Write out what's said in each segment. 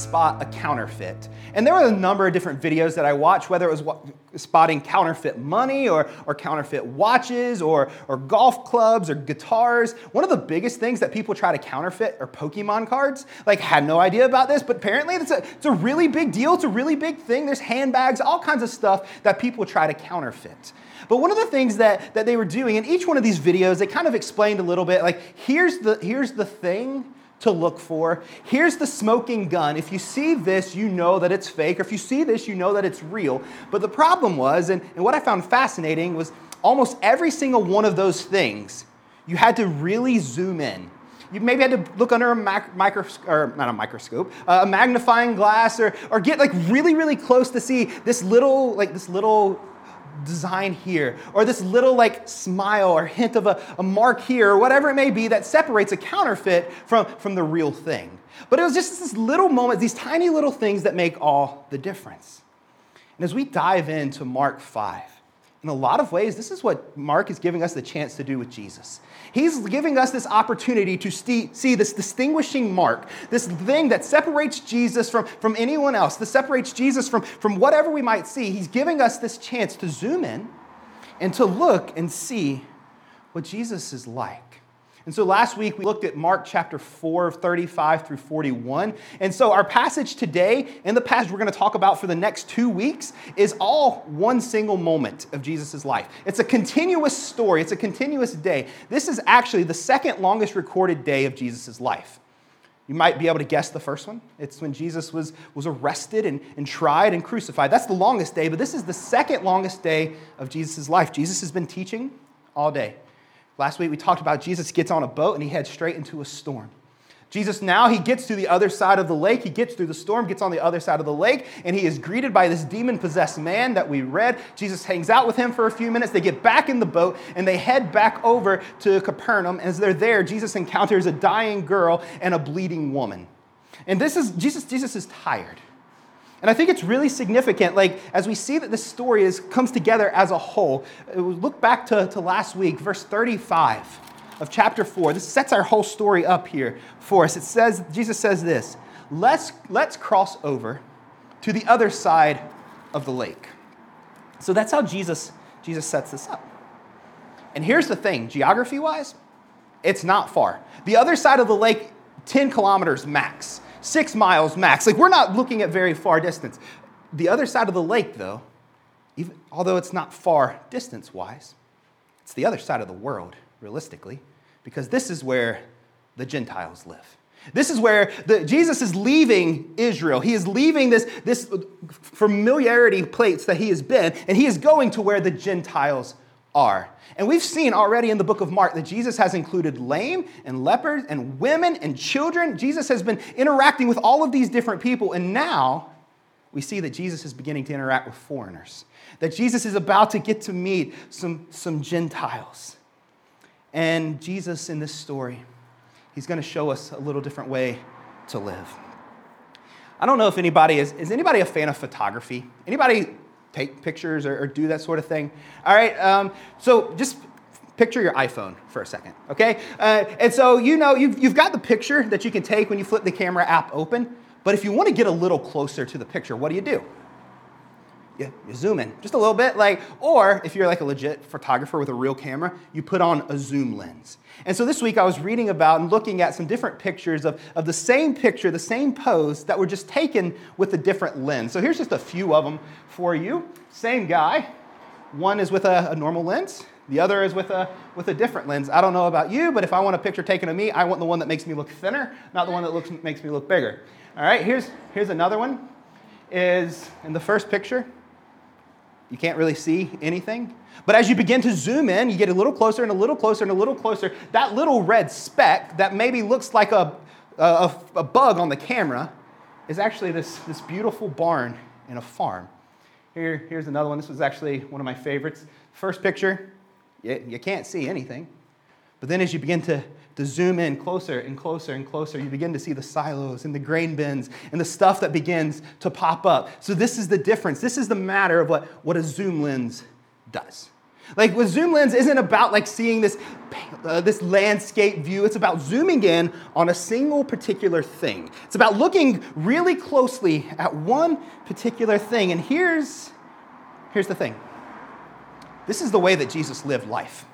spot a counterfeit. And there were a number of different videos that I watched, whether it was spotting counterfeit money or, or counterfeit watches or, or golf clubs or guitars. One of the biggest things that people try to counterfeit are Pokemon cards. Like, had no idea about this, but apparently it's a, it's a really big deal. It's a really big thing. There's handbags, all kinds of stuff that people try to counterfeit. But one of the things that, that they were doing in each one of these videos, they kind of explained a little bit like, here's the, here's the thing to look for. Here's the smoking gun. If you see this, you know that it's fake. Or if you see this, you know that it's real. But the problem was, and, and what I found fascinating was almost every single one of those things, you had to really zoom in. You maybe had to look under a mac- microscope, or not a microscope, uh, a magnifying glass, or, or get like really, really close to see this little, like this little design here, or this little like smile or hint of a, a mark here, or whatever it may be that separates a counterfeit from, from the real thing. But it was just this little moment, these tiny little things that make all the difference. And as we dive into Mark 5, in a lot of ways, this is what Mark is giving us the chance to do with Jesus. He's giving us this opportunity to see this distinguishing mark, this thing that separates Jesus from, from anyone else, that separates Jesus from, from whatever we might see. He's giving us this chance to zoom in and to look and see what Jesus is like. And so last week we looked at Mark chapter 4, 35 through 41. And so our passage today and the passage we're going to talk about for the next two weeks is all one single moment of Jesus' life. It's a continuous story, it's a continuous day. This is actually the second longest recorded day of Jesus' life. You might be able to guess the first one. It's when Jesus was, was arrested and, and tried and crucified. That's the longest day, but this is the second longest day of Jesus' life. Jesus has been teaching all day. Last week we talked about Jesus gets on a boat and he heads straight into a storm. Jesus now he gets to the other side of the lake. He gets through the storm, gets on the other side of the lake, and he is greeted by this demon possessed man that we read. Jesus hangs out with him for a few minutes. They get back in the boat and they head back over to Capernaum. As they're there, Jesus encounters a dying girl and a bleeding woman. And this is Jesus Jesus is tired. And I think it's really significant, like, as we see that this story is, comes together as a whole. Uh, look back to, to last week, verse 35 of chapter 4. This sets our whole story up here for us. It says, Jesus says this, let's, let's cross over to the other side of the lake. So that's how Jesus, Jesus sets this up. And here's the thing, geography-wise, it's not far. The other side of the lake, 10 kilometers max six miles max. Like, we're not looking at very far distance. The other side of the lake, though, even, although it's not far distance wise, it's the other side of the world, realistically, because this is where the Gentiles live. This is where the, Jesus is leaving Israel. He is leaving this, this familiarity place that he has been, and he is going to where the Gentiles are. And we've seen already in the book of Mark that Jesus has included lame and lepers and women and children. Jesus has been interacting with all of these different people. And now we see that Jesus is beginning to interact with foreigners, that Jesus is about to get to meet some, some Gentiles. And Jesus, in this story, he's going to show us a little different way to live. I don't know if anybody is, is anybody a fan of photography? Anybody take pictures or, or do that sort of thing. All right, um, so just picture your iPhone for a second, okay? Uh, and so you know you've, you've got the picture that you can take when you flip the camera app open, but if you want to get a little closer to the picture, what do you do? You, you zoom in just a little bit, like, or if you're like a legit photographer with a real camera, you put on a zoom lens. And so this week I was reading about and looking at some different pictures of, of the same picture, the same pose that were just taken with a different lens. So here's just a few of them for you. Same guy. One is with a, a normal lens, the other is with a, with a different lens. I don't know about you, but if I want a picture taken of me, I want the one that makes me look thinner, not the one that looks, makes me look bigger. All right, here's, here's another one. Is in the first picture, you can't really see anything. But as you begin to zoom in, you get a little closer and a little closer and a little closer. That little red speck that maybe looks like a, a, a bug on the camera is actually this, this beautiful barn in a farm. Here, here's another one. This was actually one of my favorites. First picture, you, you can't see anything. But then as you begin to to zoom in closer and closer and closer, you begin to see the silos and the grain bins and the stuff that begins to pop up. So, this is the difference. This is the matter of what, what a zoom lens does. Like with zoom lens isn't about like seeing this, uh, this landscape view. It's about zooming in on a single particular thing. It's about looking really closely at one particular thing. And here's, here's the thing. This is the way that Jesus lived life.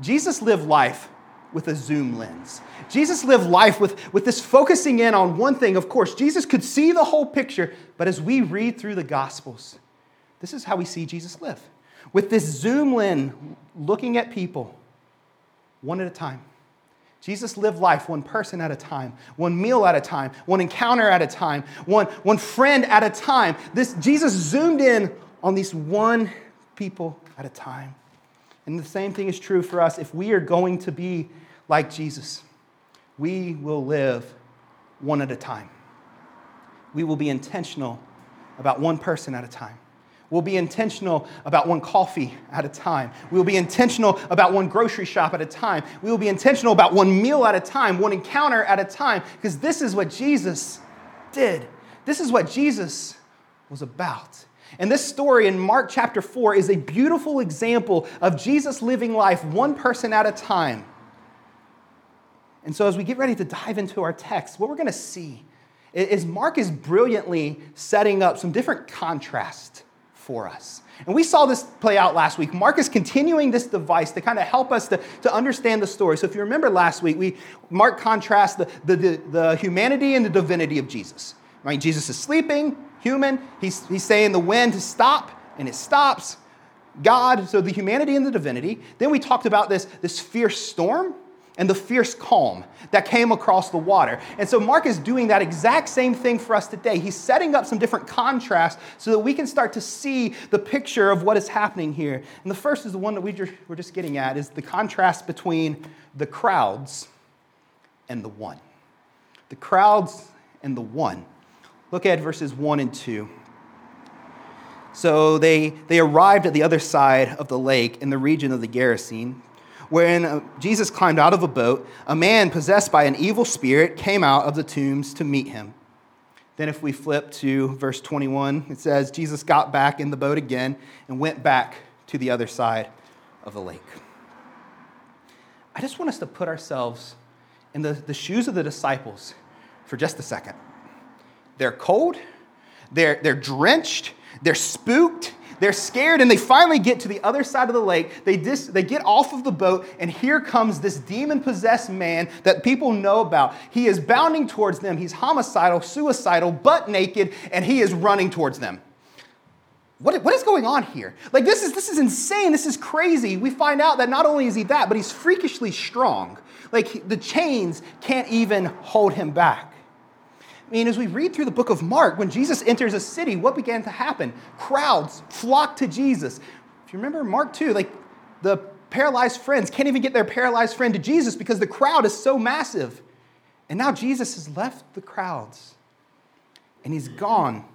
Jesus lived life with a zoom lens. Jesus lived life with, with this focusing in on one thing. Of course, Jesus could see the whole picture, but as we read through the Gospels, this is how we see Jesus live. With this zoom lens, looking at people one at a time. Jesus lived life one person at a time, one meal at a time, one encounter at a time, one, one friend at a time. This Jesus zoomed in on these one people at a time. And the same thing is true for us. If we are going to be like Jesus, we will live one at a time. We will be intentional about one person at a time. We'll be intentional about one coffee at a time. We'll be intentional about one grocery shop at a time. We will be intentional about one meal at a time, one encounter at a time, because this is what Jesus did. This is what Jesus was about. And this story in Mark chapter 4 is a beautiful example of Jesus living life one person at a time. And so, as we get ready to dive into our text, what we're going to see is Mark is brilliantly setting up some different contrast for us. And we saw this play out last week. Mark is continuing this device to kind of help us to, to understand the story. So, if you remember last week, we Mark contrasts the, the, the, the humanity and the divinity of Jesus. Right? Jesus is sleeping, human. He's, he's saying the wind to stop, and it stops. God, so the humanity and the divinity. Then we talked about this, this fierce storm and the fierce calm that came across the water. And so Mark is doing that exact same thing for us today. He's setting up some different contrasts so that we can start to see the picture of what is happening here. And the first is the one that we just, we're just getting at is the contrast between the crowds and the one. The crowds and the one. Look at verses 1 and 2. So they, they arrived at the other side of the lake in the region of the Gerasene wherein uh, Jesus climbed out of a boat, a man possessed by an evil spirit came out of the tombs to meet him. Then, if we flip to verse 21, it says, Jesus got back in the boat again and went back to the other side of the lake. I just want us to put ourselves in the, the shoes of the disciples for just a second. They're cold, they're, they're drenched, they're spooked, they're scared and they finally get to the other side of the lake. They, dis- they get off of the boat, and here comes this demon possessed man that people know about. He is bounding towards them. He's homicidal, suicidal, butt naked, and he is running towards them. What, what is going on here? Like, this is, this is insane. This is crazy. We find out that not only is he that, but he's freakishly strong. Like, the chains can't even hold him back. I mean, as we read through the book of Mark, when Jesus enters a city, what began to happen? Crowds flock to Jesus. If you remember Mark 2, like the paralyzed friends can't even get their paralyzed friend to Jesus because the crowd is so massive. And now Jesus has left the crowds and he's gone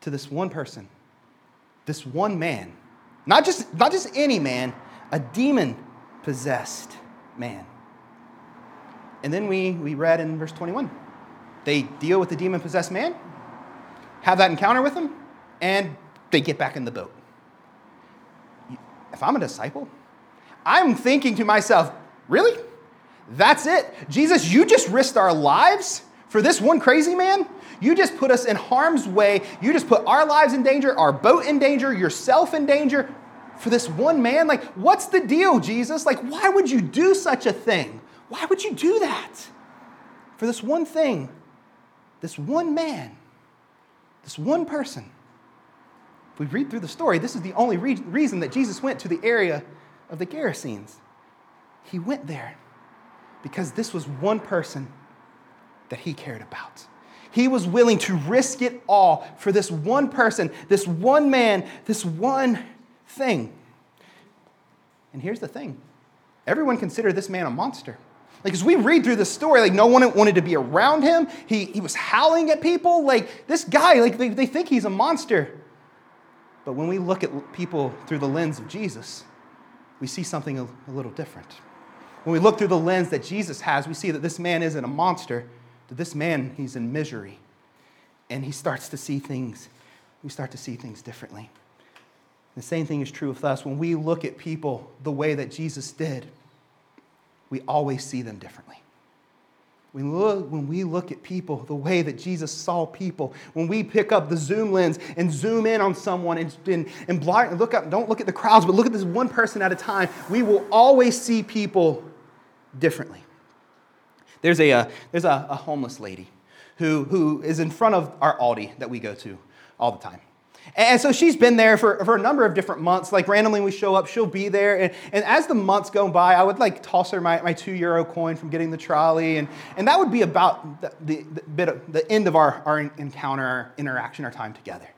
to this one person, this one man. Not just, not just any man, a demon possessed man. And then we, we read in verse 21 they deal with the demon possessed man, have that encounter with him, and they get back in the boat. If I'm a disciple, I'm thinking to myself, really? That's it? Jesus, you just risked our lives for this one crazy man? You just put us in harm's way. You just put our lives in danger, our boat in danger, yourself in danger for this one man? Like, what's the deal, Jesus? Like, why would you do such a thing? Why would you do that? For this one thing this one man, this one person. If we read through the story, this is the only re- reason that Jesus went to the area of the Gerasenes. He went there because this was one person that he cared about. He was willing to risk it all for this one person, this one man, this one thing. And here's the thing everyone considered this man a monster. Like, as we read through this story, like, no one wanted to be around him. He, he was howling at people. Like, this guy, like, they, they think he's a monster. But when we look at people through the lens of Jesus, we see something a, a little different. When we look through the lens that Jesus has, we see that this man isn't a monster, that this man, he's in misery. And he starts to see things, we start to see things differently. The same thing is true with us. When we look at people the way that Jesus did, we always see them differently. When, look, when we look at people the way that Jesus saw people, when we pick up the zoom lens and zoom in on someone and, and, and look up, don't look at the crowds, but look at this one person at a time, we will always see people differently. There's a, uh, there's a, a homeless lady who, who is in front of our Aldi that we go to all the time. And so she's been there for, for a number of different months. Like randomly we show up, she'll be there. And, and as the months go by, I would like toss her my, my two euro coin from getting the trolley. And, and that would be about the, the, the bit of, the end of our, our encounter, our interaction, our time together.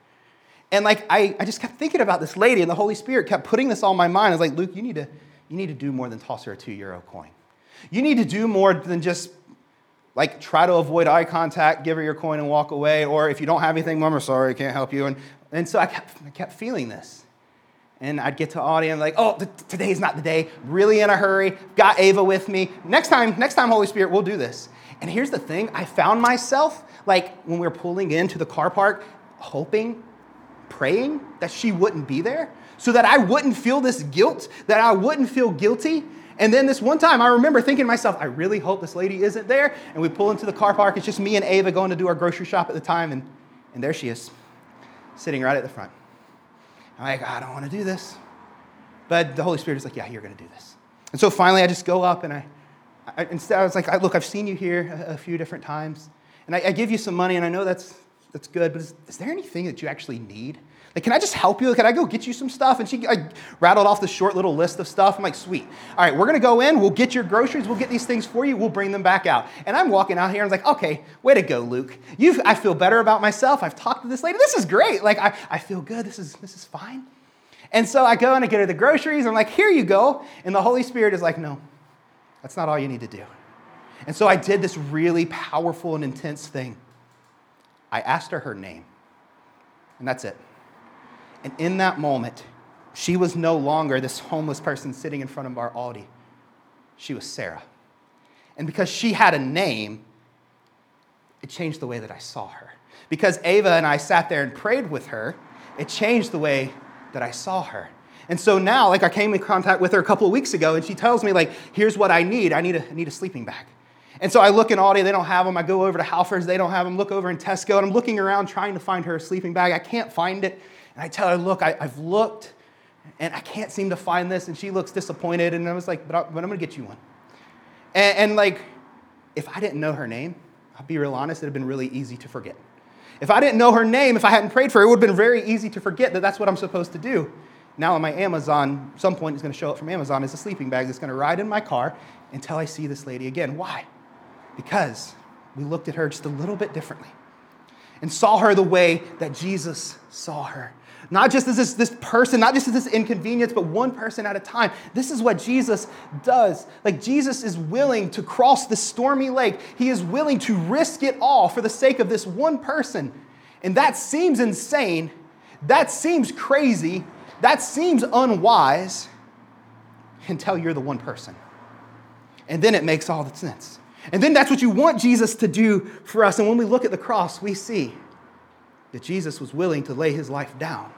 And like I, I just kept thinking about this lady, and the Holy Spirit kept putting this on my mind. I was like, Luke, you need to, you need to do more than toss her a two euro coin. You need to do more than just like try to avoid eye contact, give her your coin and walk away. Or if you don't have anything, mom, I'm sorry, I can't help you. And, and so I kept, I kept feeling this. And I'd get to Aldi and like, oh, th- today's not the day. Really in a hurry. Got Ava with me. Next time, next time, Holy Spirit, we'll do this. And here's the thing: I found myself like when we were pulling into the car park, hoping, praying that she wouldn't be there, so that I wouldn't feel this guilt, that I wouldn't feel guilty. And then this one time, I remember thinking to myself, I really hope this lady isn't there. And we pull into the car park. It's just me and Ava going to do our grocery shop at the time, and, and there she is sitting right at the front. I'm like, I don't want to do this. But the Holy Spirit is like, yeah, you're going to do this. And so finally, I just go up and I, I instead, I was like, look, I've seen you here a, a few different times. And I, I, give you some money, and I know that's, that's good, but is, is there anything that you actually need? Like, can I just help you? Can I go get you some stuff? And she I rattled off the short little list of stuff. I'm like, sweet. All right, we're to go in. We'll get your groceries. We'll get these things for you. We'll bring them back out. And I'm walking out here. And I'm like, okay, way to go, Luke. you I feel better about myself. I've talked to this lady. This is great. Like, I, I feel good. This is, this is fine. And so I go and I get her the groceries. I'm like, here you go. And the Holy Spirit is like, no, that's not all you need to do. And so I did this really powerful and intense thing. I asked her her name. And that's it. And in that moment, she was no longer this homeless person sitting in front of our Aldi. She was Sarah. And because she had a name, it changed the way that I saw her. Because Ava and I sat there and prayed with her, it changed the way that I saw her. And so now, like I came in contact with her a couple of weeks ago, and she tells me, like, here's what I need. I need a, I need a sleeping bag. And so I look in Aldi, they don't have them. I go over to Halfords, they don't have them. Look over in Tesco, and I'm looking around trying to find her a sleeping bag. I can't find it. And I tell her, look, I, have looked and I can't seem to find this. And she looks disappointed. And I was like, but, I, but I'm going to get you one. And, and, like, if I didn't know her name, I'll be real honest, it would have been really easy to forget. If I didn't know her name, if I hadn't prayed for her, it would have been very easy to forget that that's what I'm supposed to do. Now on my Amazon, some point is going to show up from Amazon as a sleeping bag that's going to ride in my car until I see this lady again. Why? Because we looked at her just a little bit differently and saw her the way that Jesus saw her. Not just as this, this person, not just as this inconvenience, but one person at a time. This is what Jesus does. Like Jesus is willing to cross the stormy lake, he is willing to risk it all for the sake of this one person. And that seems insane. That seems crazy. That seems unwise until you're the one person. And then it makes all the sense. And then that's what you want Jesus to do for us. And when we look at the cross, we see that Jesus was willing to lay his life down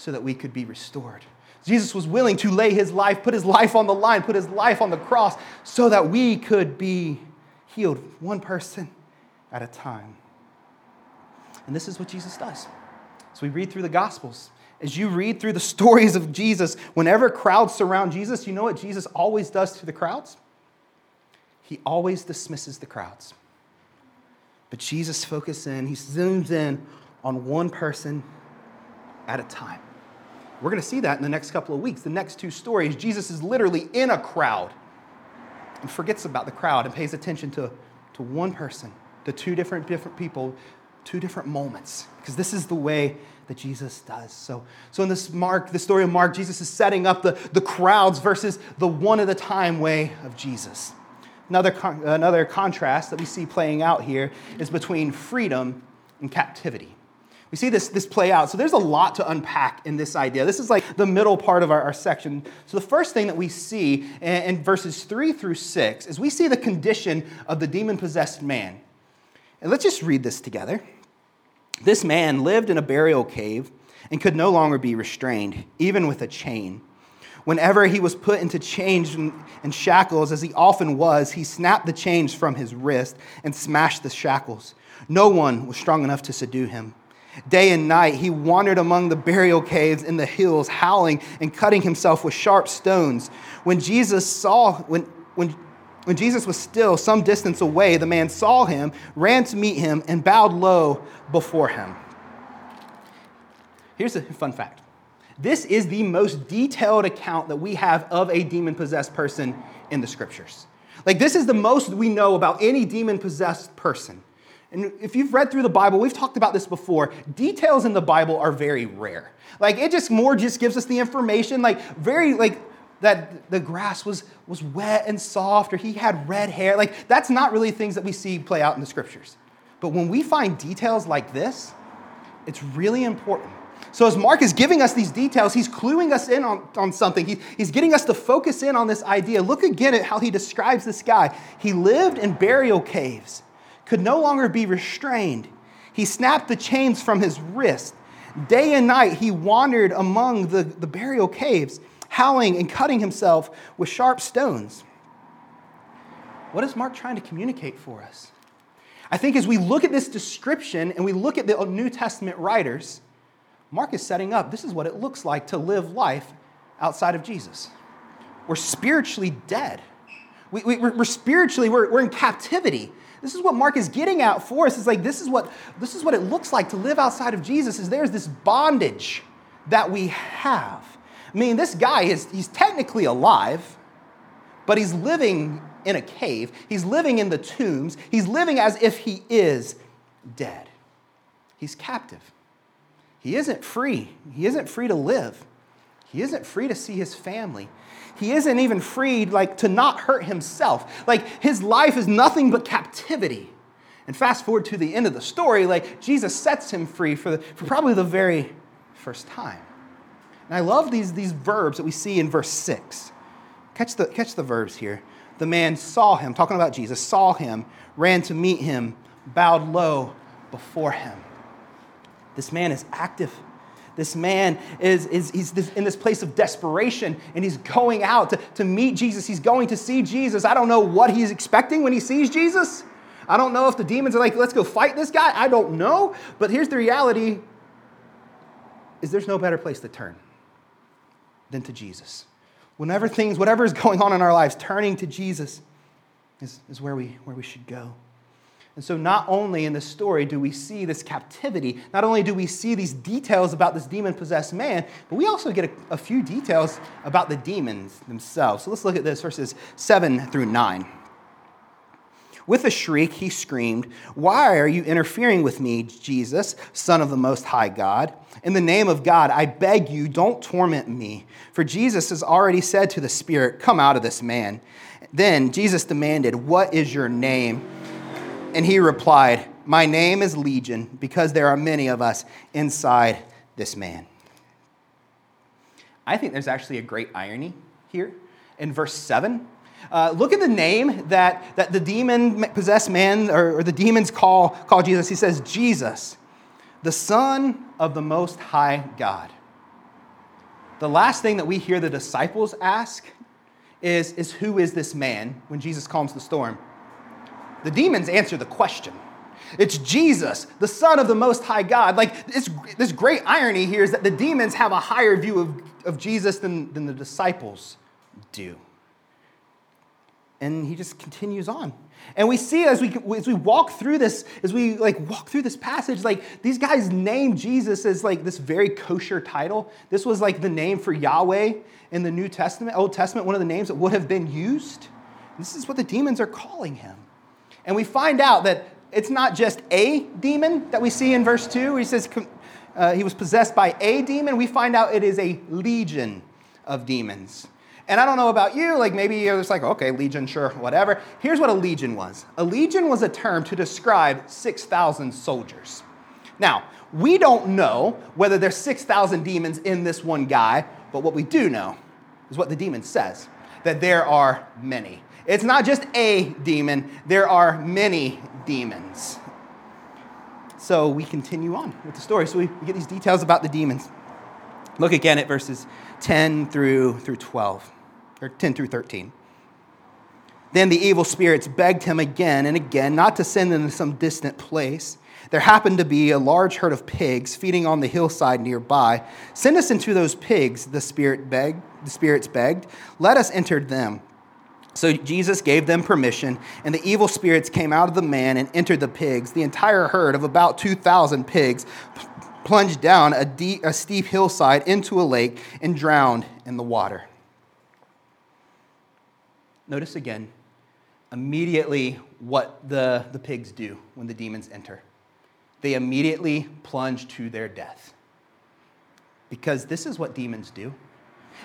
so that we could be restored. Jesus was willing to lay his life, put his life on the line, put his life on the cross so that we could be healed, one person at a time. And this is what Jesus does. So we read through the Gospels. As you read through the stories of Jesus, whenever crowds surround Jesus, you know what Jesus always does to the crowds? He always dismisses the crowds. But Jesus focuses in, he zooms in on one person at a time. We're going to see that in the next couple of weeks. The next two stories, Jesus is literally in a crowd and forgets about the crowd and pays attention to, to one person, to two different, different people, two different moments. Because this is the way that Jesus does. So, so in this Mark, the story of Mark, Jesus is setting up the, the crowds versus the one at a time way of Jesus. Another, another contrast that we see playing out here is between freedom and captivity. We see this, this play out. So there's a lot to unpack in this idea. This is like the middle part of our, our section. So the first thing that we see in, in verses three through six is we see the condition of the demon possessed man. And let's just read this together. This man lived in a burial cave and could no longer be restrained, even with a chain. Whenever he was put into chains and shackles, as he often was, he snapped the chains from his wrist and smashed the shackles. No one was strong enough to subdue him. Day and night he wandered among the burial caves in the hills, howling and cutting himself with sharp stones. When Jesus saw, when, when, when Jesus was still some distance away, the man saw him, ran to meet him, and bowed low before him. Here's a fun fact this is the most detailed account that we have of a demon possessed person in the scriptures. Like, this is the most we know about any demon possessed person. And if you've read through the Bible, we've talked about this before. Details in the Bible are very rare. Like, it just more just gives us the information, like, very, like, that the grass was, was wet and soft, or he had red hair. Like, that's not really things that we see play out in the scriptures. But when we find details like this, it's really important so, as Mark is giving us these details, he's cluing us in on, on something. He, he's getting us to focus in on this idea. Look again at how he describes this guy. He lived in burial caves, could no longer be restrained. He snapped the chains from his wrist. Day and night, he wandered among the, the burial caves, howling and cutting himself with sharp stones. What is Mark trying to communicate for us? I think as we look at this description and we look at the New Testament writers, Mark is setting up this is what it looks like to live life outside of Jesus. We're spiritually dead. We, we, are spiritually, we're, we're in captivity. This is what Mark is getting at for us. It's like this is what this is what it looks like to live outside of Jesus. Is there's this bondage that we have. I mean, this guy is he's technically alive, but he's living in a cave. He's living in the tombs. He's living as if he is dead. He's captive. He isn't free. He isn't free to live. He isn't free to see his family. He isn't even freed like to not hurt himself. Like his life is nothing but captivity. And fast forward to the end of the story, like Jesus sets him free for, the, for probably the very first time. And I love these, these verbs that we see in verse 6. Catch the, catch the verbs here. The man saw him, talking about Jesus, saw him, ran to meet him, bowed low before him. This man is active. This man is, is he's in this place of desperation and he's going out to, to meet Jesus. He's going to see Jesus. I don't know what he's expecting when he sees Jesus. I don't know if the demons are like, let's go fight this guy. I don't know. But here's the reality is there's no better place to turn than to Jesus. Whenever things, whatever is going on in our lives, turning to Jesus is, is where, we, where we should go. And so, not only in this story do we see this captivity, not only do we see these details about this demon possessed man, but we also get a, a, few details about the demons themselves. So, let's look at this verses 7 through 9. With a shriek, he screamed, Why are you interfering with me, Jesus, Son of the Most High God? In the name of God, I beg you, don't torment me. For Jesus has already said to the Spirit, Come out of this man. Then Jesus demanded, What is your name? And he replied, My name is Legion, because there are many of us inside this man. I think there's actually a great irony here in verse 7. Uh, look at the name that, that the demon possessed man or, or the demons call, call Jesus. He says, Jesus, the Son of the Most High God. The last thing that we hear the disciples ask is, is Who is this man when Jesus calms the storm? The demons answer the question. It's Jesus, the Son of the Most High God. Like, it's, this great irony here is that the demons have a higher view of, of Jesus than, than the disciples do. And he just continues on. And we see as we, as we walk through this, as we like walk through this passage, like these guys name Jesus as like this very kosher title. This was like the name for Yahweh in the New Testament, Old Testament, one of the names that would have been used. This is what the demons are calling him. And we find out that it's not just a demon that we see in verse 2. He says uh, he was possessed by a demon. We find out it is a legion of demons. And I don't know about you, like maybe you're just like, okay, legion, sure, whatever. Here's what a legion was a legion was a term to describe 6,000 soldiers. Now, we don't know whether there's 6,000 demons in this one guy, but what we do know is what the demon says that there are many. It's not just a demon, there are many demons. So we continue on with the story. So we get these details about the demons. Look again at verses 10 through, through 12, or 10 through 13. Then the evil spirits begged him again and again not to send them to some distant place. There happened to be a large herd of pigs feeding on the hillside nearby. Send us into those pigs, the spirit begged, the spirits begged. Let us enter them. So Jesus gave them permission, and the evil spirits came out of the man and entered the pigs. The entire herd of about 2,000 pigs plunged down a, deep, a steep hillside into a lake and drowned in the water. Notice again immediately what the, the pigs do when the demons enter. They immediately plunge to their death. Because this is what demons do.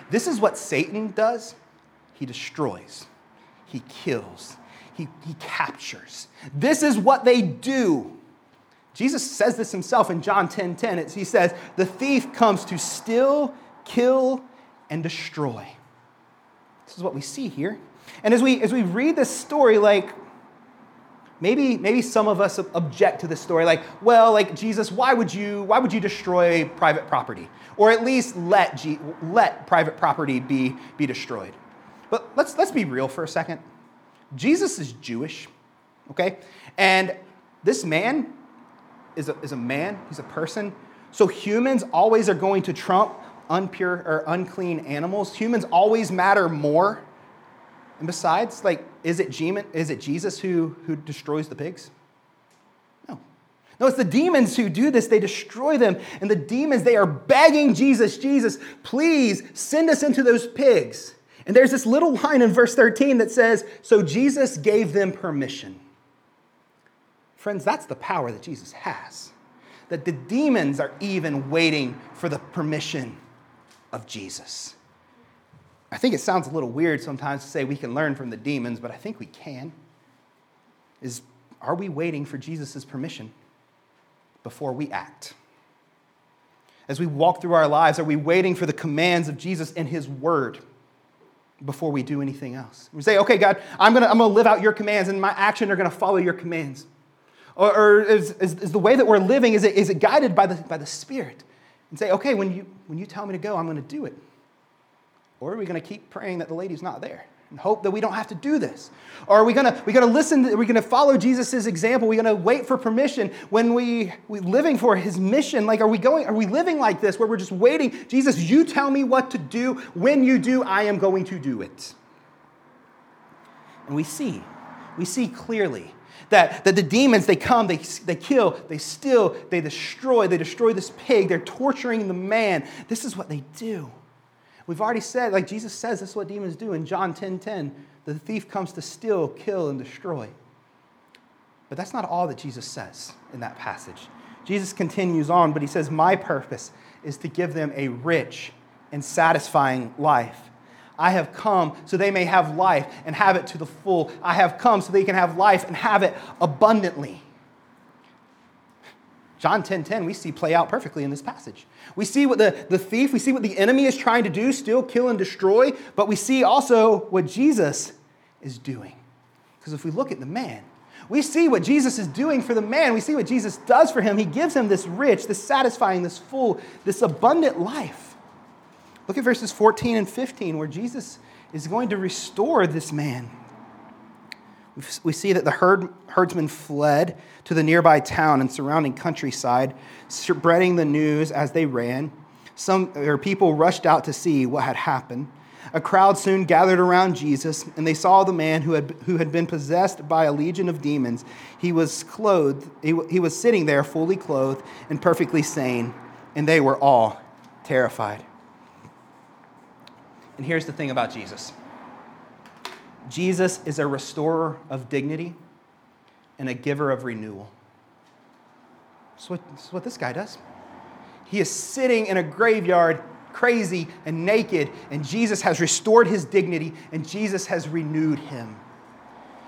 This is what Satan does. He destroys, he kills, he, he captures. This is what they do. Jesus says this himself in John 10 10. he says, The thief comes to steal, kill, and destroy. This is what we see here. And as we, as we read this story, like, maybe, maybe some of us object to this story, like, well, like, Jesus, why would you, why would you destroy private property? Or at least let, G, let private property be, be destroyed. But let's, let's be real for a second. Jesus is Jewish, okay? And this man is a, is a man, he's a person. So humans always are going to trump unpure or unclean animals. Humans always matter more and besides, like, is it, is it Jesus who, who destroys the pigs? No. No, it's the demons who do this. They destroy them. And the demons, they are begging Jesus, Jesus, please send us into those pigs. And there's this little line in verse 13 that says, So Jesus gave them permission. Friends, that's the power that Jesus has. That the demons are even waiting for the permission of Jesus. I think it sounds a little weird sometimes to say we can learn from the demons, but I think we can. Is are we waiting for Jesus' permission before we act? As we walk through our lives, are we waiting for the commands of Jesus and His Word before we do anything else? We say, okay, God, I'm going to I'm to live out your commands, and my actions are going to follow your commands. Or, or is, is, is, the way that we're living, is it, is it guided by the, by the Spirit? And say, okay, when you, when you tell me to go, I'm going to do it. Or are we going to keep praying that the lady's not there and hope that we don't have to do this? Or are we to, we to listen, are we to follow Jesus' example? Are we to wait for permission when we, we living for his mission? Like, are we going, are we living like this where we're just waiting? Jesus, you tell me what to do. When you do, I am going to do it. And we see, we see clearly that, that the demons, they come, they, they kill, they steal, they destroy, they destroy this pig, they're torturing the man. This is what they do. We've already said, like Jesus says, this is what demons do in John 10 10. The thief comes to steal, kill, and destroy. But that's not all that Jesus says in that passage. Jesus continues on, but he says, My purpose is to give them a rich and satisfying life. I have come so they may have life and have it to the full. I have come so they can have life and have it abundantly. John 10 10, we see play out perfectly in this passage. We see what the, the thief, we see what the enemy is trying to do, steal, kill, and destroy, but we see also what Jesus is doing. Because if we look at the man, we see what Jesus is doing for the man. We see what Jesus does for him. He gives him this rich, this satisfying, this full, this abundant life. Look at verses 14 and 15, where Jesus is going to restore this man. We see that the herd, herdsmen fled to the nearby town and surrounding countryside, spreading the news as they ran. Some or people rushed out to see what had happened. A crowd soon gathered around Jesus, and they saw the man who had, who had been possessed by a legion of demons. He was clothed, he, he was sitting there fully clothed and perfectly sane, and they were all terrified. And here's the thing about Jesus Jesus is a restorer of dignity and a giver of renewal. That's what, that's what this guy does. He is sitting in a graveyard, crazy and naked, and Jesus has restored his dignity and Jesus has renewed him.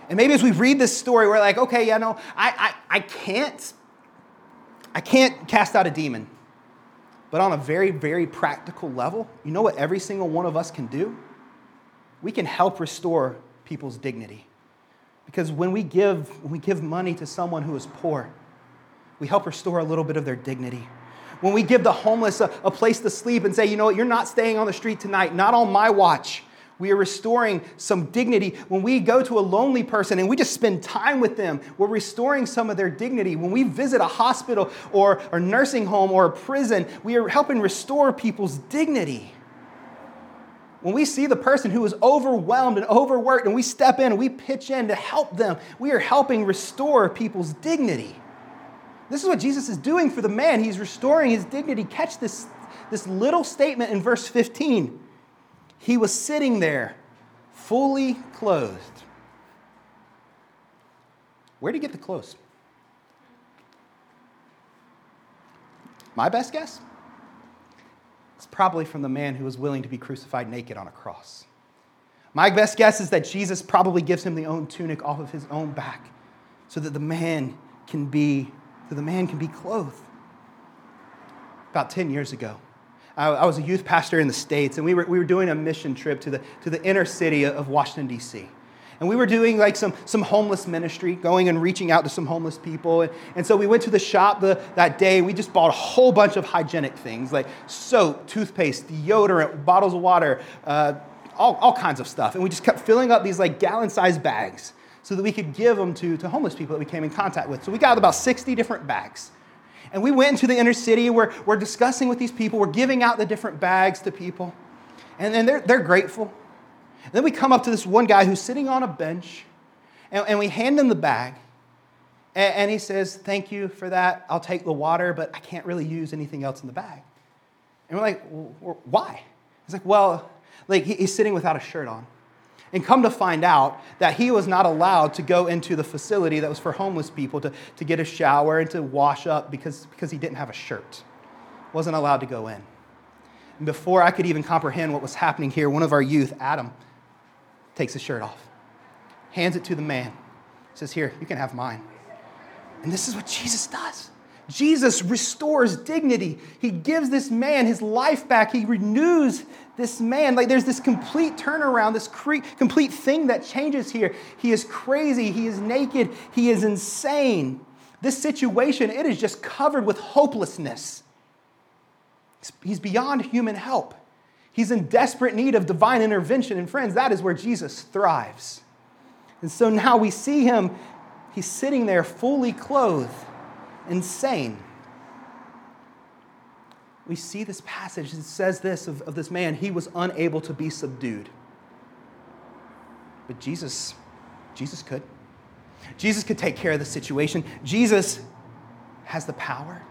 And maybe as we read this story, we're like, okay, yeah, no, I, I, I can't, I can't cast out a demon. But on a very, very practical level, you know what every single one of us can do? We can help restore people's dignity. Because when we give, when we give money to someone who is poor, we help restore a little bit of their dignity. When we give the homeless a, a place to sleep and say, you know what, you're not staying on the street tonight, not on my watch. We are restoring some dignity. When we go to a lonely person and we just spend time with them, we're restoring some of their dignity. When we visit a hospital or a nursing home or a prison, we are helping restore people's dignity. When we see the person who is overwhelmed and overworked and we step in and we pitch in to help them, we are helping restore people's dignity. This is what Jesus is doing for the man. He's restoring his dignity. Catch this, this little statement in verse 15. He was sitting there, fully clothed. Where did he get the clothes? My best guess? It's probably from the man who was willing to be crucified naked on a cross. My best guess is that Jesus probably gives him the own tunic off of his own back so that the man can be so the man can be clothed. About 10 years ago, I, was a youth pastor in the States, and we were, we were doing a mission trip to the, to the inner city of Washington, D.C. And we were doing like some, some homeless ministry, going and reaching out to some homeless people. And, and so we went to the shop the, that day. We just bought a whole bunch of hygienic things like soap, toothpaste, deodorant, bottles of water, uh, all, all kinds of stuff. And we just kept filling up these like gallon sized bags so that we could give them to, to homeless people that we came in contact with. So we got about 60 different bags. And we went into the inner city. We're, we're discussing with these people. We're giving out the different bags to people. And then they're, they're grateful. And then we come up to this one guy who's sitting on a bench. And, and we hand him the bag. And, and he says, Thank you for that. I'll take the water, but I can't really use anything else in the bag. And we're like, well, Why? He's like, Well, like he's sitting without a shirt on. And come to find out that he was not allowed to go into the facility that was for homeless people to, to get a shower and to wash up because, because he didn't have a shirt. Wasn't allowed to go in. And before I could even comprehend what was happening here, one of our youth, Adam, takes his shirt off, hands it to the man, says, Here, you can have mine. And this is what Jesus does. Jesus restores dignity. He gives this man his life back. He renews this man. Like there's this complete turnaround, this cre- complete thing that changes here. He is crazy. He is naked. He is insane. This situation, it is just covered with hopelessness. He's beyond human help. He's in desperate need of divine intervention. And friends, that is where Jesus thrives. And so now we see him, he's sitting there fully clothed insane. We see this passage, it says this of, of this man, he was unable to be subdued. But Jesus, Jesus could. Jesus could take care of the situation. Jesus has the power.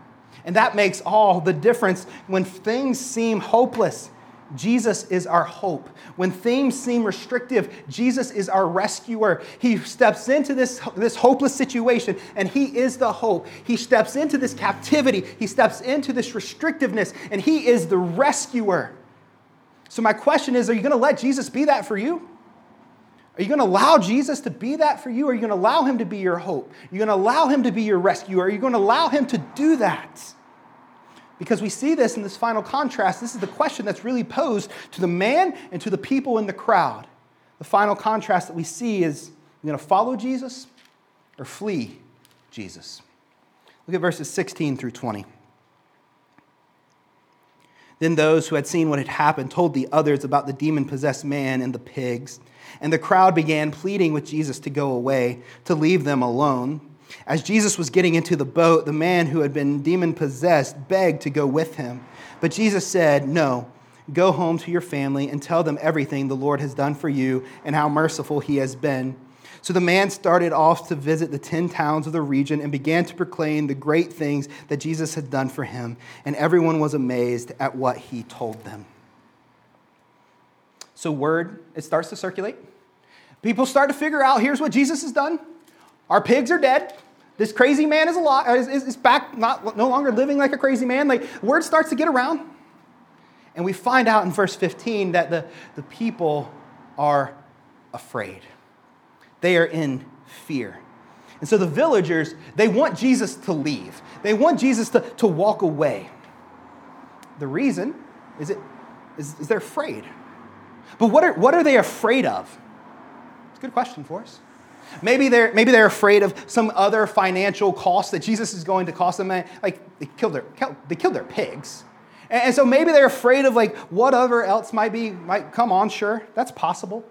And that makes all the difference when things seem hopeless. Jesus is our hope. When things seem restrictive, Jesus is our rescuer. He steps into this, this hopeless situation and He is the hope. He steps into this captivity, He steps into this restrictiveness, and He is the rescuer. So, my question is are you going to let Jesus be that for you? Are you going to allow Jesus to be that for you? Are you going to allow Him to be your hope? Are you going to allow Him to be your rescuer? Are you going to allow Him to do that? Because we see this in this final contrast. This is the question that's really posed to the man and to the people in the crowd. The final contrast that we see is you're going to follow Jesus or flee Jesus. Look at verses 16 through 20. Then those who had seen what had happened told the others about the demon possessed man and the pigs. And the crowd began pleading with Jesus to go away, to leave them alone. As Jesus was getting into the boat, the man who had been demon possessed begged to go with him. But Jesus said, No, go home to your family and tell them everything the Lord has done for you and how merciful he has been. So the man started off to visit the 10 towns of the region and began to proclaim the great things that Jesus had done for him. And everyone was amazed at what he told them. So, word, it starts to circulate. People start to figure out here's what Jesus has done. Our pigs are dead. This crazy man is, alive, is, is back, not, no longer living like a crazy man. Like, word starts to get around. And we find out in verse 15 that the, the people are afraid. They are in fear. And so the villagers, they want Jesus to leave. They want Jesus to, to walk away. The reason is, it, is, is they're afraid. But what are, what are they afraid of? It's a good question for us. Maybe they're, maybe they're afraid of some other financial cost that Jesus is going to cost them. Like they killed their, they killed their pigs. And so maybe they're afraid of like whatever else might be, might come on, sure, that's possible.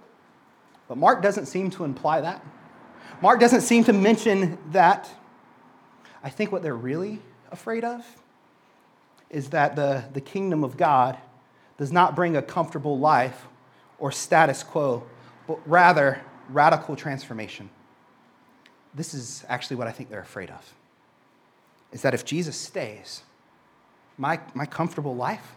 But Mark doesn't seem to imply that. Mark doesn't seem to mention that. I think what they're really afraid of is that the, the kingdom of God does not bring a comfortable life or status quo, but rather radical transformation. This is actually what I think they're afraid of. Is that if Jesus stays, my, my comfortable life,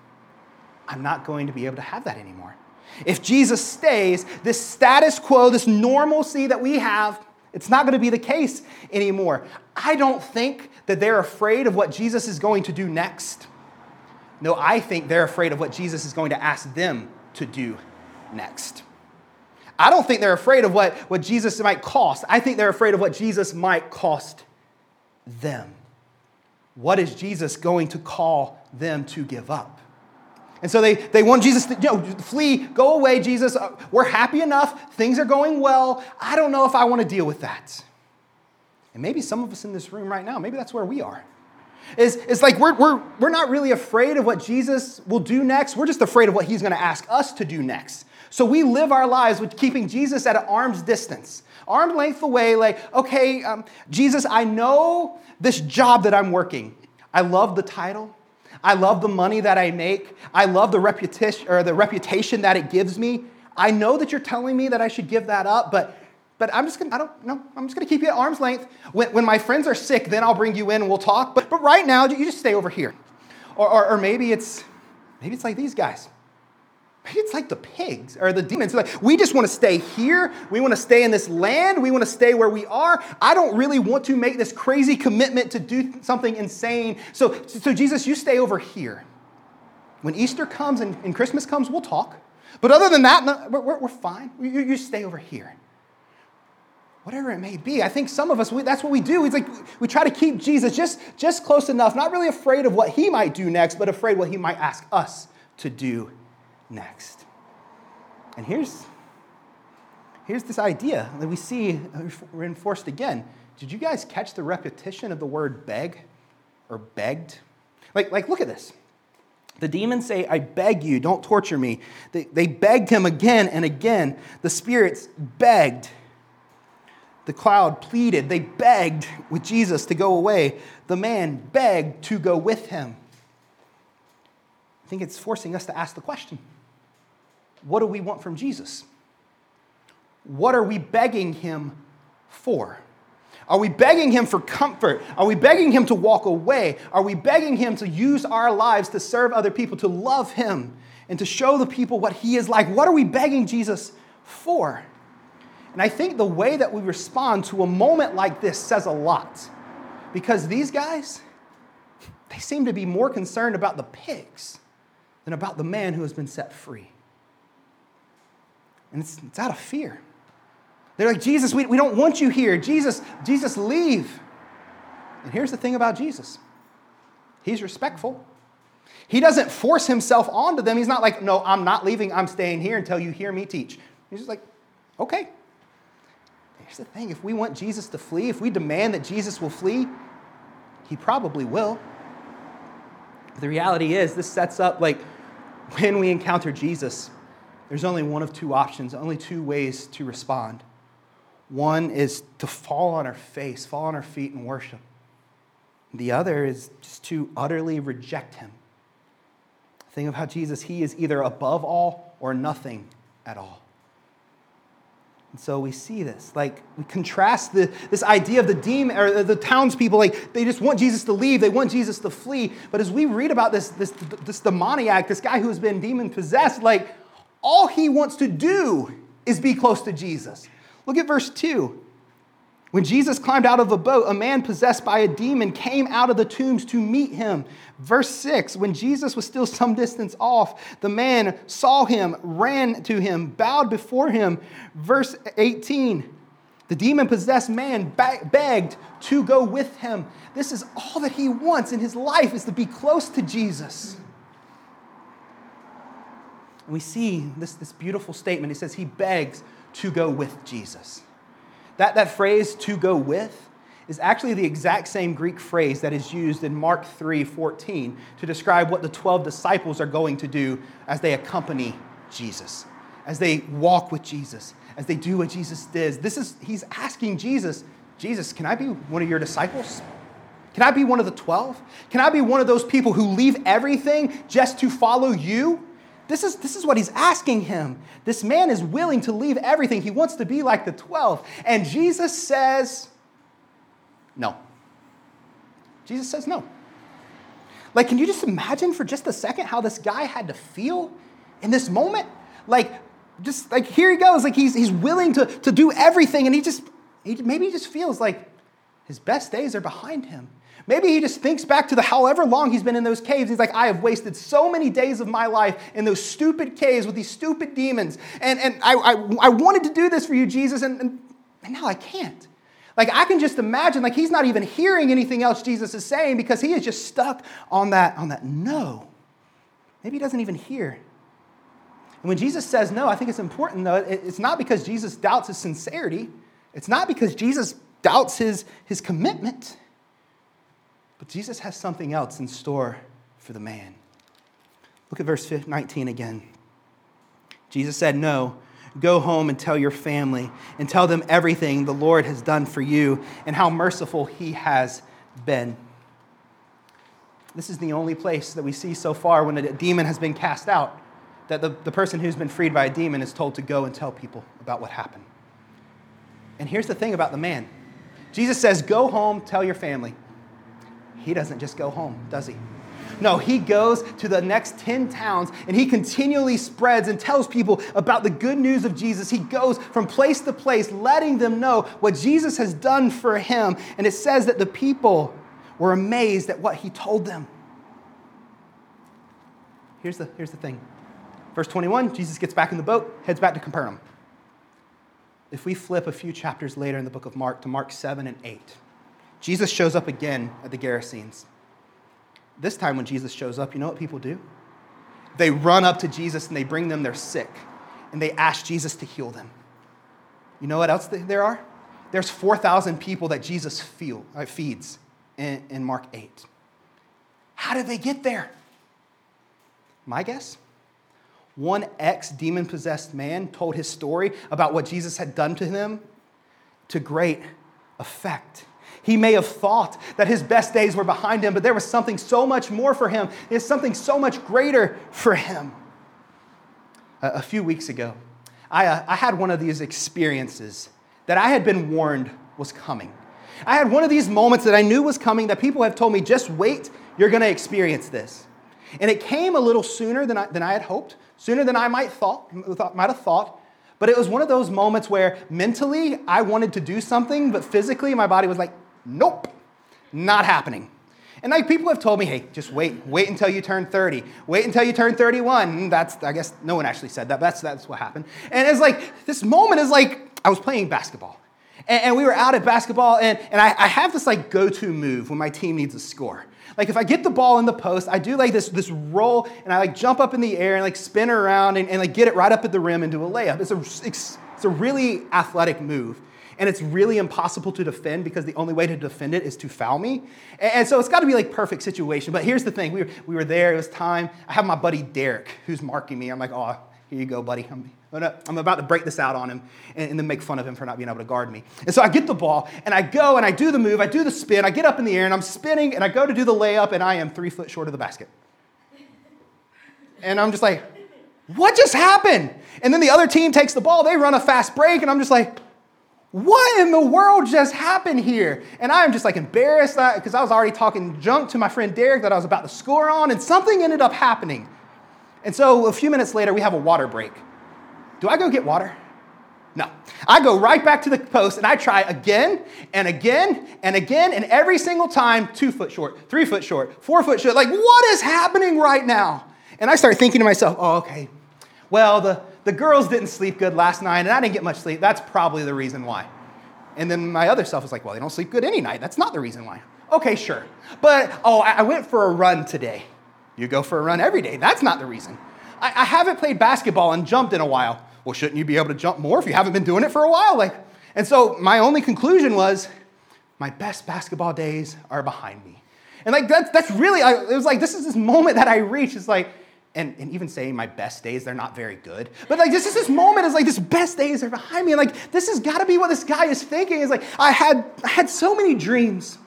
I'm not going to be able to have that anymore. If Jesus stays, this status quo, this normalcy that we have, it's not going to be the case anymore. I don't think that they're afraid of what Jesus is going to do next. No, I think they're afraid of what Jesus is going to ask them to do next. I don't think they're afraid of what, what Jesus might cost. I think they're afraid of what Jesus might cost them. What is Jesus going to call them to give up? And so they, they want Jesus to you know, flee, go away, Jesus. Uh, we're happy enough. Things are going well. I don't know if I want to deal with that. And maybe some of us in this room right now, maybe that's where we are. Is, is like we're, we're, we're not really afraid of what Jesus will do next. We're just afraid of what he's going to ask us to do next. So we live our lives with keeping Jesus at an arm's distance, arm length away, like, okay, um, Jesus, I know this job that I'm working. I love the title. I love the money that I make. I love the reputation or the reputation that it gives me. I know that you're telling me that I should give that up, but but I'm just gonna, I don't know, I'm just gonna keep you at arm's length. When, when my friends are sick, then I'll bring you in and we'll talk. But, but right now, you just stay over here. Or, or, or maybe it's maybe it's like these guys. Maybe it's like the pigs or the demons. Like, we just want to stay here. We want to stay in this land. We want to stay where we are. I don't really want to make this crazy commitment to do something insane. So, so Jesus, you stay over here. When Easter comes and, and Christmas comes, we'll talk. But other than that, we're, we're, fine. You, you stay over here whatever it may be. I think some of us, we, that's what we do. It's like we try to keep Jesus just, just close enough, not really afraid of what he might do next, but afraid what he might ask us to do next. And here's, here's this idea that we see reinforced again. Did you guys catch the repetition of the word beg or begged? Like, like look at this. The demons say, I beg you, don't torture me. They, they begged him again and again. The spirits begged. The cloud pleaded. They begged with Jesus to go away. The man begged to go with him. I think it's forcing us to ask the question what do we want from Jesus? What are we begging him for? Are we begging him for comfort? Are we begging him to walk away? Are we begging him to use our lives to serve other people, to love him, and to show the people what he is like? What are we begging Jesus for? And I think the way that we respond to a moment like this says a lot. Because these guys, they seem to be more concerned about the pigs than about the man who has been set free. And it's, it's out of fear. They're like, Jesus, we, we don't want you here. Jesus, Jesus, leave. And here's the thing about Jesus He's respectful. He doesn't force himself onto them. He's not like, no, I'm not leaving. I'm staying here until you hear me teach. He's just like, okay. Here's the thing if we want Jesus to flee, if we demand that Jesus will flee, he probably will. The reality is, this sets up like when we encounter Jesus, there's only one of two options, only two ways to respond. One is to fall on our face, fall on our feet and worship. The other is just to utterly reject him. Think of how Jesus, he is either above all or nothing at all. And so we see this. Like, we contrast the, this idea of the demon or the townspeople, like, they just want Jesus to leave, they want Jesus to flee. But as we read about this, this, this demoniac, this guy who has been demon possessed, like, all he wants to do is be close to Jesus. Look at verse 2. When Jesus climbed out of a boat, a man possessed by a demon came out of the tombs to meet him. Verse 6 When Jesus was still some distance off, the man saw him, ran to him, bowed before him. Verse 18 The demon possessed man begged to go with him. This is all that he wants in his life is to be close to Jesus. We see this, this beautiful statement. He says he begs to go with Jesus. That, that phrase, to go with, is actually the exact same Greek phrase that is used in Mark 3 14 to describe what the 12 disciples are going to do as they accompany Jesus, as they walk with Jesus, as they do what Jesus does. This is, he's asking Jesus, Jesus, can I be one of your disciples? Can I be one of the 12? Can I be one of those people who leave everything just to follow you? This is, this is what he's asking him. This man is willing to leave everything. He wants to be like the 12. And Jesus says, no. Jesus says no. Like, can you just imagine for just a second how this guy had to feel in this moment? Like, just like here he goes, like he's, he's willing to, to do everything, and he just, he, maybe he just feels like his best days are behind him. Maybe he just thinks back to the however long he's been in those caves. He's like, I have wasted so many days of my life in those stupid caves with these stupid demons. And, and I, I, I wanted to do this for you, Jesus, and, and, and now I can't. Like, I can just imagine, like, he's not even hearing anything else Jesus is saying because he is just stuck on that, on that no. Maybe he doesn't even hear. And when Jesus says no, I think it's important, though, it's not because Jesus doubts his sincerity, it's not because Jesus doubts his, his commitment. But Jesus has something else in store for the man. Look at verse 19 again. Jesus said, No, go home and tell your family and tell them everything the Lord has done for you and how merciful he has been. This is the only place that we see so far when a demon has been cast out that the, the person who's been freed by a demon is told to go and tell people about what happened. And here's the thing about the man Jesus says, Go home, tell your family. He doesn't just go home, does he? No, he goes to the next 10 towns and he continually spreads and tells people about the good news of Jesus. He goes from place to place, letting them know what Jesus has done for him. And it says that the people were amazed at what he told them. Here's the, here's the thing. Verse 21 Jesus gets back in the boat, heads back to Capernaum. If we flip a few chapters later in the book of Mark to Mark 7 and 8, Jesus shows up again at the Gerasenes. This time, when Jesus shows up, you know what people do? They run up to Jesus and they bring them their sick and they ask Jesus to heal them. You know what else there are? There's 4,000 people that Jesus feel, uh, feeds in, in Mark 8. How did they get there? My guess? One ex demon possessed man told his story about what Jesus had done to him to great effect. He may have thought that his best days were behind him, but there was something so much more for him. There's something so much greater for him. A, few weeks ago, I, uh, I had one of these experiences that I had been warned was coming. I had one of these moments that I knew was coming that people have told me, just wait, you're going to experience this. And it came a little sooner than I, than I had hoped, sooner than I might, thought, might have thought. But it was one of those moments where mentally I wanted to do something, but physically my body was like, Nope, not happening. And like people have told me, hey, just wait, wait until you turn 30. Wait until you turn 31. That's, I guess no one actually said that, but that's, that's what happened. And it's like, this moment is like, I was playing basketball. And, and we were out at basketball, and, and I, I have this like go-to move when my team needs a score. Like if I get the ball in the post, I do like this, this roll, and I like jump up in the air and like spin around and, and like get it right up at the rim and do a layup. It's a, it's, it's a really athletic move and it's really impossible to defend because the only way to defend it is to foul me. And so it's got to be like perfect situation. But here's the thing: we were, we were there. It was time. I have my buddy Derek who's marking me. I'm like, oh, here you go, buddy. I'm, I'm about to break this out on him and, and then make fun of him for not being able to guard me. And so I get the ball and I go and I do the move. I do the spin. I get up in the air and I'm spinning and I go to do the layup and I am three foot short of the basket. And I'm just like, what just happened? And then the other team takes the ball. They run a fast break and I'm just like, what in the world just happened here? And I'm just like embarrassed because I was already talking junk to my friend Derek that I was about to score on, and something ended up happening. And so a few minutes later, we have a water break. Do I go get water? No. I go right back to the post and I try again and again and again, and every single time, two foot short, three foot short, four foot short. Like, what is happening right now? And I start thinking to myself, oh, okay. Well, the, the girls didn't sleep good last night and I didn't get much sleep. That's probably the reason why. And then my other self was like, well, they don't sleep good any night. That's not the reason why. Okay, sure. But, oh, I went for a run today. You go for a run every day. That's not the reason. I, I haven't played basketball and jumped in a while. Well, shouldn't you be able to jump more if you haven't been doing it for a while? Like, And so my only conclusion was my best basketball days are behind me. And like that's, that's really, I, it was like, this is this moment that I reach. It's like, and, and even saying my best days, they're not very good. But like this is this moment is like this best days are behind me. And like this has got to be what this guy is thinking. Is like I had I had so many dreams.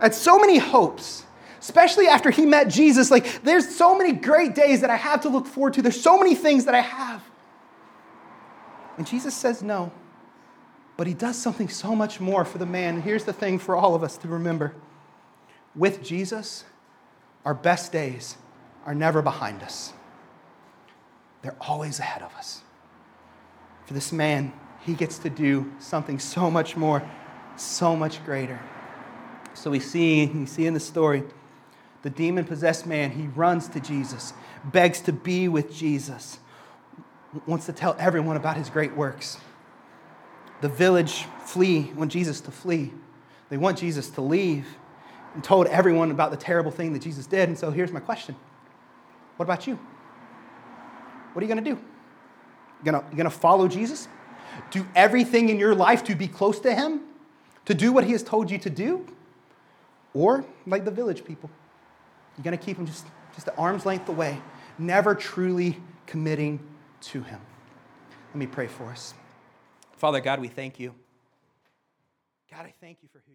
I had so many hopes. Especially after he met Jesus. Like there's so many great days that I have to look forward to. There's so many things that I have. And Jesus says no. But he does something so much more for the man. here's the thing for all of us to remember. With Jesus, our best days are never behind us, they're always ahead of us. For this man, he gets to do something so much more, so much greater. So we see, we see in the story, the demon possessed man, he runs to Jesus, begs to be with Jesus, wants to tell everyone about his great works. The village flee, want Jesus to flee. They want Jesus to leave and told everyone about the terrible thing that Jesus did. And so here's my question what about you? What are you going to do? You going to follow Jesus? Do everything in your life to be close to Him? To do what He has told you to do? Or, like the village people, you're going to keep Him just, just at arm's length away, never truly committing to Him. Let me pray for us. Father God, we thank you. God, I thank you for who.